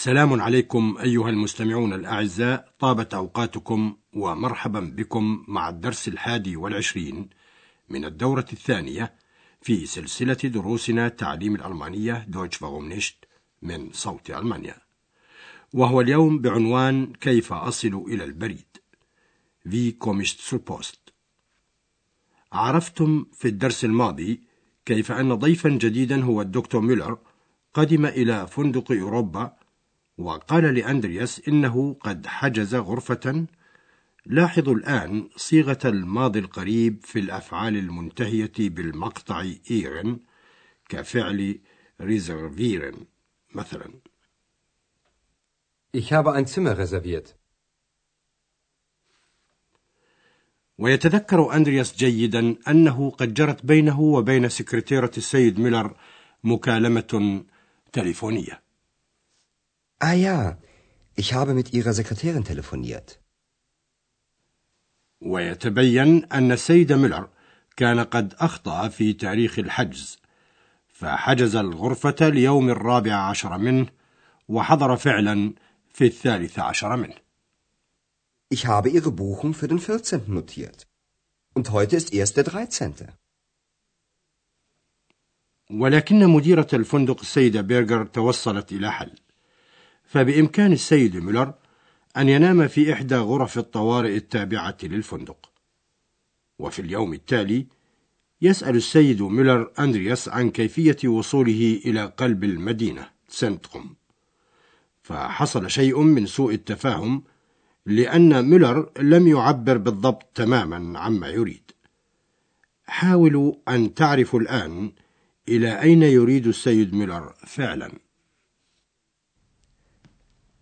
سلام عليكم أيها المستمعون الأعزاء. طابت أوقاتكم ومرحبا بكم مع الدرس الحادي والعشرين من الدورة الثانية في سلسلة دروسنا تعليم الألمانية Deutsch, warum nicht من صوت ألمانيا. وهو اليوم بعنوان كيف أصل إلى البريد؟ Wie komme ich zur Post عرفتم في الدرس الماضي كيف أن ضيفا جديدا هو الدكتور ميلر قدم إلى فندق أوروبا وقال لأندرياس إنه قد حجز غرفة. لاحظوا الآن صيغة الماضي القريب في الأفعال المنتهية بالمقطع ieren كفعل reservieren مثلا. Ich habe ein Zimmer reserviert. ويتذكر أندرياس جيدا أنه قد جرت بينه وبين سكرتيرة السيد ميلر مكالمة تليفونية. Ah ja, ich habe mit Ihrer Sekretärin telefoniert. ويتبين أن السيد ميلر كان قد أخطأ في تاريخ الحجز فحجز الغرفة ليوم الرابع عشر منه وحضر فعلا في الثالث عشر منه Ich habe Ihre Buchung für den 14. notiert. Und heute ist erst der 13. ولكن مديرة الفندق السيدة بيرجر توصلت إلى حل فبإمكان السيد ميلر أن ينام في إحدى غرف الطوارئ التابعة للفندق. وفي اليوم التالي يسأل السيد ميلر أندرياس عن كيفية وصوله إلى قلب المدينة سنتقم. فحصل شيء من سوء التفاهم لأن ميلر لم يعبر بالضبط تماما عما يريد. حاولوا أن تعرفوا الآن إلى أين يريد السيد ميلر فعلا.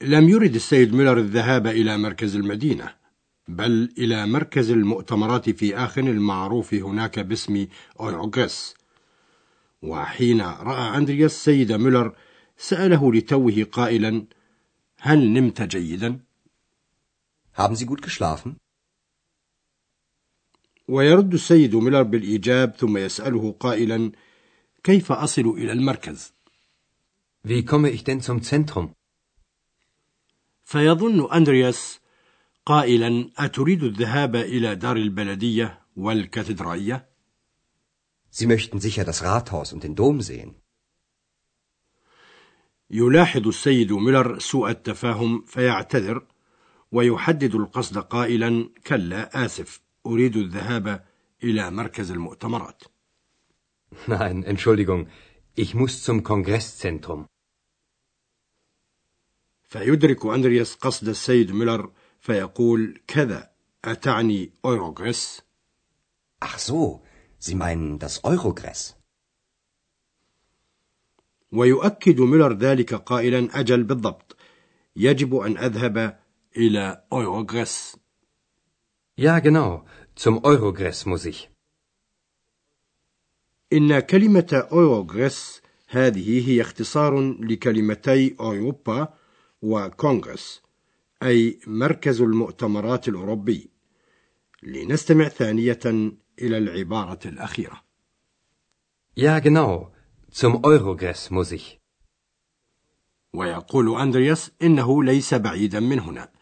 لم يرد السيد ميلر الذهاب إلى مركز المدينة بل إلى مركز المؤتمرات في آخن المعروف هناك باسم أويروغريس وحين رأى أندرياس السيد ميلر سأله لتوه قائلا هل نمت جيدا؟ Haben Sie gut geschlafen? ويرد السيد ميلر بالإيجاب ثم يسأله قائلا كيف أصل إلى المركز؟ Wie komme ich denn zum Zentrum? فيظن أندرياس قائلا أتريد الذهاب إلى دار البلدية والكاتدرائية؟ Sie möchten sicher das Rathaus und den Dom sehen. يلاحظ السيد ميلر سوء التفاهم فيعتذر ويحدد القصد قائلا كلا آسف أريد الذهاب إلى مركز المؤتمرات Nein, Entschuldigung, ich muss zum Kongresszentrum. فيدرك أندرياس قصد السيد ميلر فيقول كذا أتعني Eurogress Ach so. Sie meinen das Eurogress. ويؤكد ميلر ذلك قائلا أجل بالضبط يجب أن أذهب إلى Eurogress Ja, genau. Zum Eurogress muss ich. إن كلمة Eurogress هذه هي اختصار لكلمتي أوروبا وكونغرس أي مركز المؤتمرات الأوروبي لنستمع ثانية إلى العبارة الأخيرة Ja, genau. Zum Eurogress muss ich. ويقول أندرياس إنه ليس بعيدا من هنا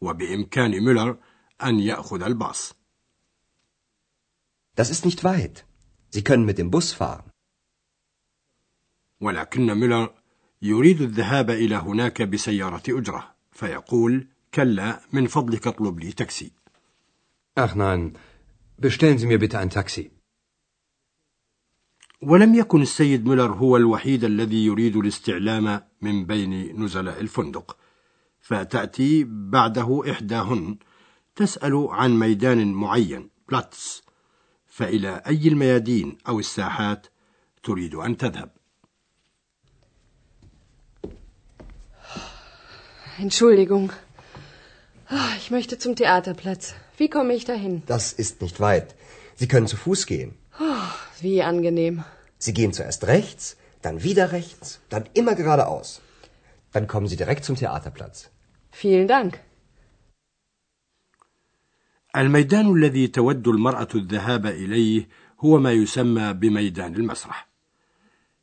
وبإمكان ميلر أن يأخذ الباص Das ist nicht weit. Sie können mit dem Bus fahren. ولكن ميلر يريد الذهاب إلى هناك بسيارة أجرة فيقول كلا من فضلك اطلب لي تاكسي Ach nein, bestellen Sie mir bitte ein Taxi. ولم يكن السيد ميلر هو الوحيد الذي يريد الاستعلام من بين نزلاء الفندق فتأتي بعده إحداهن تسأل عن ميدان معين Platz فإلى أي الميادين أو الساحات تريد أن تذهب Entschuldigung. Ah, Ich möchte zum Theaterplatz. Wie komme ich dahin? Das ist nicht weit. Sie können zu Fuß gehen. Wie angenehm. Sie gehen zuerst rechts, dann wieder rechts, dann immer geradeaus. Dann kommen Sie direkt zum Theaterplatz. Vielen Dank. الميدان الذي تود المرأة الذهاب إليه هو ما يسمى بميدان المسرح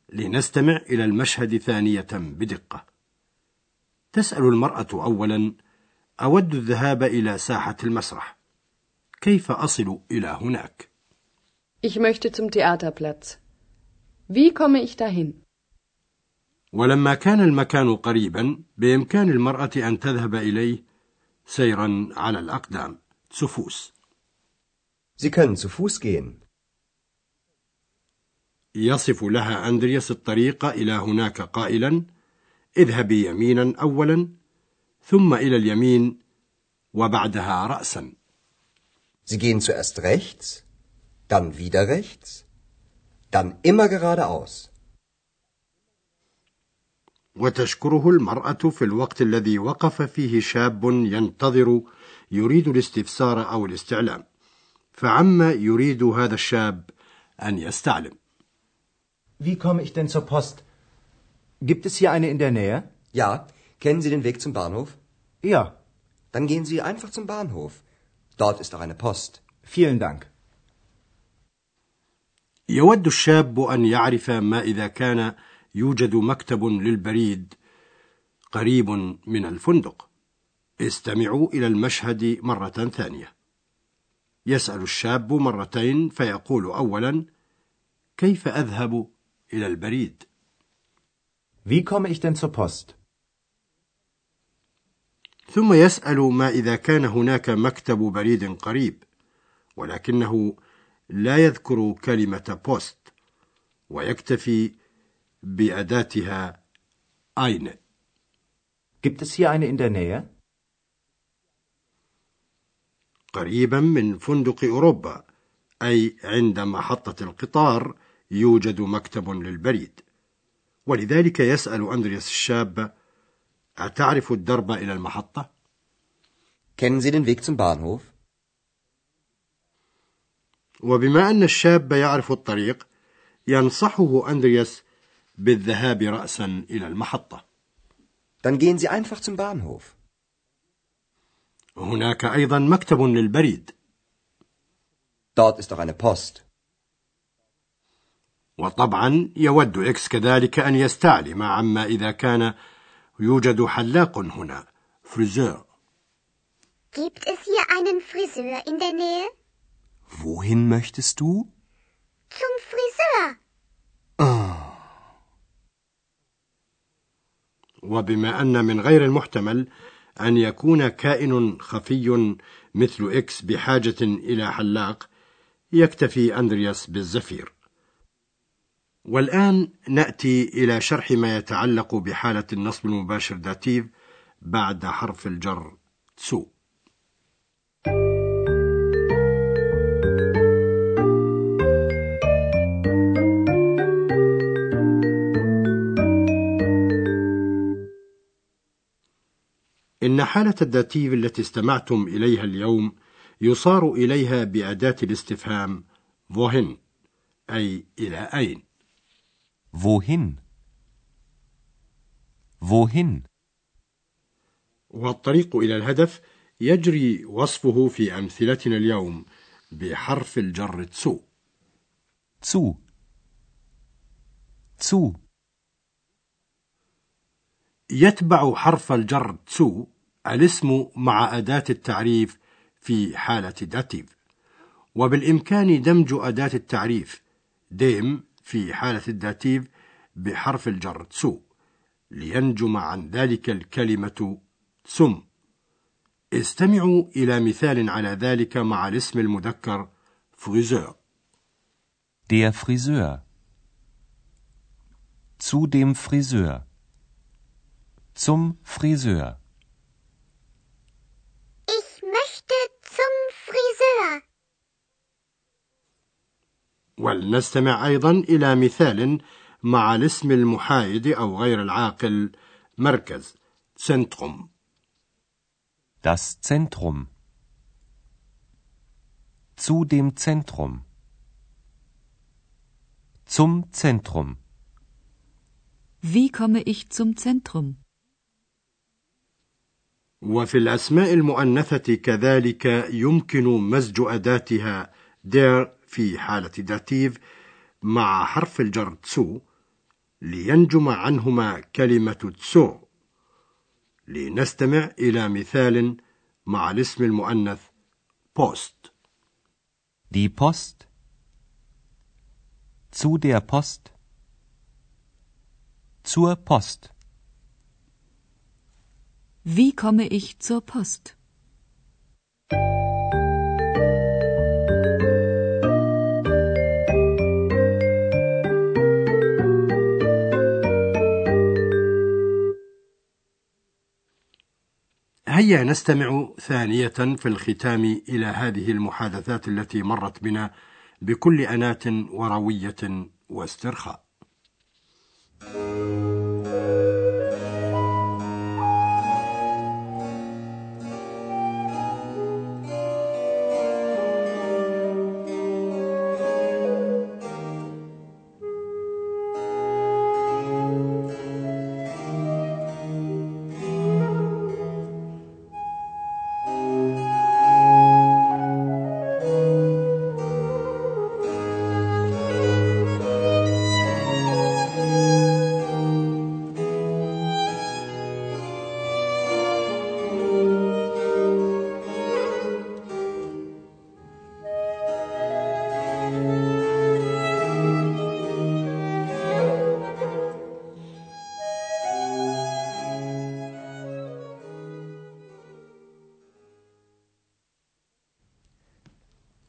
لنستمع إلى المشهد ثانية بدقة تسأل المرأة أولا أود الذهاب إلى ساحة المسرح كيف أصل إلى هناك؟ Ich möchte zum Theaterplatz. Wie komme ich dahin? ولما كان المكان قريبا بإمكان المرأة أن تذهب إليه سيرا على الأقدام سفوس Sie können zu Fuß gehen. يصف لها أندرياس الطريق إلى هناك قائلا اذهبي يمينا أولا ثم إلى اليمين وبعدها رأسا Sie gehen zuerst rechts, dann wieder rechts, dann immer geradeaus. وتشكره المرأة في الوقت الذي وقف فيه شاب ينتظر يريد الاستفسار أو الاستعلام فعما يريد هذا الشاب أن يستعلم Wie komme ich denn zur Post? Gibt es hier eine in der Nähe? Ja, kennen Sie den Weg zum Bahnhof? Ja, Dann gehen Sie einfach zum Bahnhof. Dort ist auch eine Post. vielen Dank. يود الشاب أن يعرف ما إذا كان يوجد مكتب للبريد قريب من الفندق استمعوا إلى المشهد مرة ثانية يسأل الشاب مرتين فيقول أولا كيف أذهب إلى البريد Wie komme ich denn zur Post? ثم يسأل ما إذا كان هناك مكتب بريد قريب ولكنه لا يذكر كلمة بوست ويكتفي بأداتها أين Gibt es hier eine in der Nähe? قريبا من فندق أوروبا أي عند محطة القطار يوجد مكتب للبريد ولذلك يسأل أندرياس الشاب أتعرف الدرب إلى المحطة؟ Kennen Sie den Weg zum Bahnhof? وبما أن الشاب يعرف الطريق ينصحه أندرياس بالذهاب رأسا إلى المحطة Dann gehen Sie einfach zum Bahnhof. هناك أيضا مكتب للبريد Dort ist auch eine Post. وطبعا يود إكس كذلك أن يستعلم عما إذا كان يوجد حلاق هنا Friseur Gibt es hier einen Friseur in der Nähe? Wohin möchtest du? Zum Friseur. وبما أن من غير المحتمل أن يكون كائن خفي مثل إكس بحاجة إلى حلاق يكتفي أندرياس بالزفير والآن نأتي إلى شرح ما يتعلق بحالة النصب المباشر Dativ بعد حرف الجر zu إن حالة ال Dativ التي استمعتم إليها اليوم يصار إليها بأداة الاستفهام wohin أي إلى أين. Wohin? Wohin? والطريق إلى الهدف يجري وصفه في أمثلتنا اليوم بحرف الجر تسو Zu. Zu. يتبع حرف الجر تسو الاسم مع أداة التعريف في حالة Dativ وبالإمكان دمج أداة التعريف dem في حالة ال Dativ بحرف الجر zu لينجم عن ذلك الكلمة سم استمعوا إلى مثال على ذلك مع الاسم المذكر Friseur Der Friseur. Zu dem Friseur. Zum Friseur. Ich möchte zum Friseur. ولنستمع أيضا إلى مثال مع الاسم المحايد أو غير العاقل مركز سنتروم Das Zentrum. Zu dem Zentrum. Zum Zentrum. Wie komme ich zum Zentrum? وفي الأسماء المؤنثة كذلك يمكن مزج أداتها der في حالة Dativ مع حرف الجر zu لينجم عنهما كلمة تسو لنستمع إلى مثال مع الاسم المؤنث بوست Die Post. Zu der Post. Zur Post. Wie komme ich zur Post? هيا نستمع ثانية في الختام إلى هذه المحادثات التي مرت بنا بكل أناة وروية واسترخاء.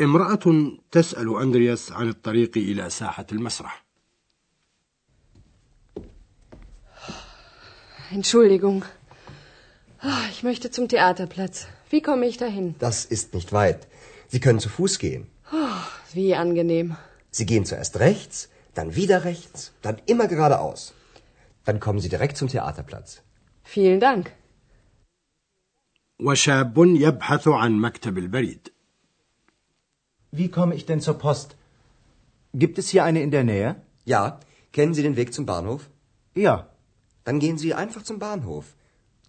امرأة تسأل أندرياس عن الطريق إلى ساحة المسرح. Entschuldigung. Ah, Ich möchte zum Theaterplatz. Wie komme ich dahin? Das ist nicht weit. Sie können zu Fuß gehen. Wie angenehm. Sie gehen zuerst rechts, dann wieder rechts, dann immer geradeaus. Dann kommen Sie direkt zum Theaterplatz. Vielen Dank. وشاب يبحث عن مكتب البريد. Wie komme ich denn zur Post? Gibt es hier eine in der Nähe? Ja, kennen Sie den Weg zum Bahnhof? Ja, Dann gehen Sie einfach zum Bahnhof.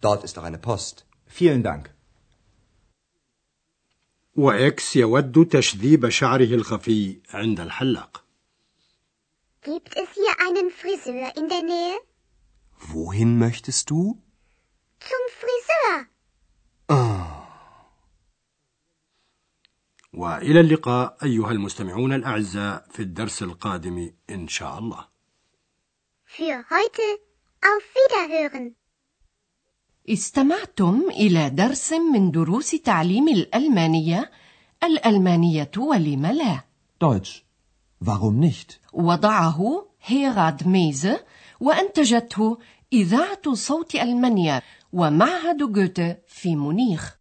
Dort ist auch eine Post. vielen Dank. وإكس يود تشذيب شعره الخفي عند الحلاق. Gibt es hier einen Friseur in der Nähe? Wohin möchtest du? Zum Friseur. وإلى اللقاء أيها المستمعون الأعزاء في الدرس القادم إن شاء الله. Für heute auf Wiederhören. استمعتم إلى درس من دروس تعليم الألمانية الألمانية ولم لا Deutsch. Warum nicht? وضعه هيراد ميزه وأنتجته إذاعة صوت ألمانيا ومعهد جوته في مونيخ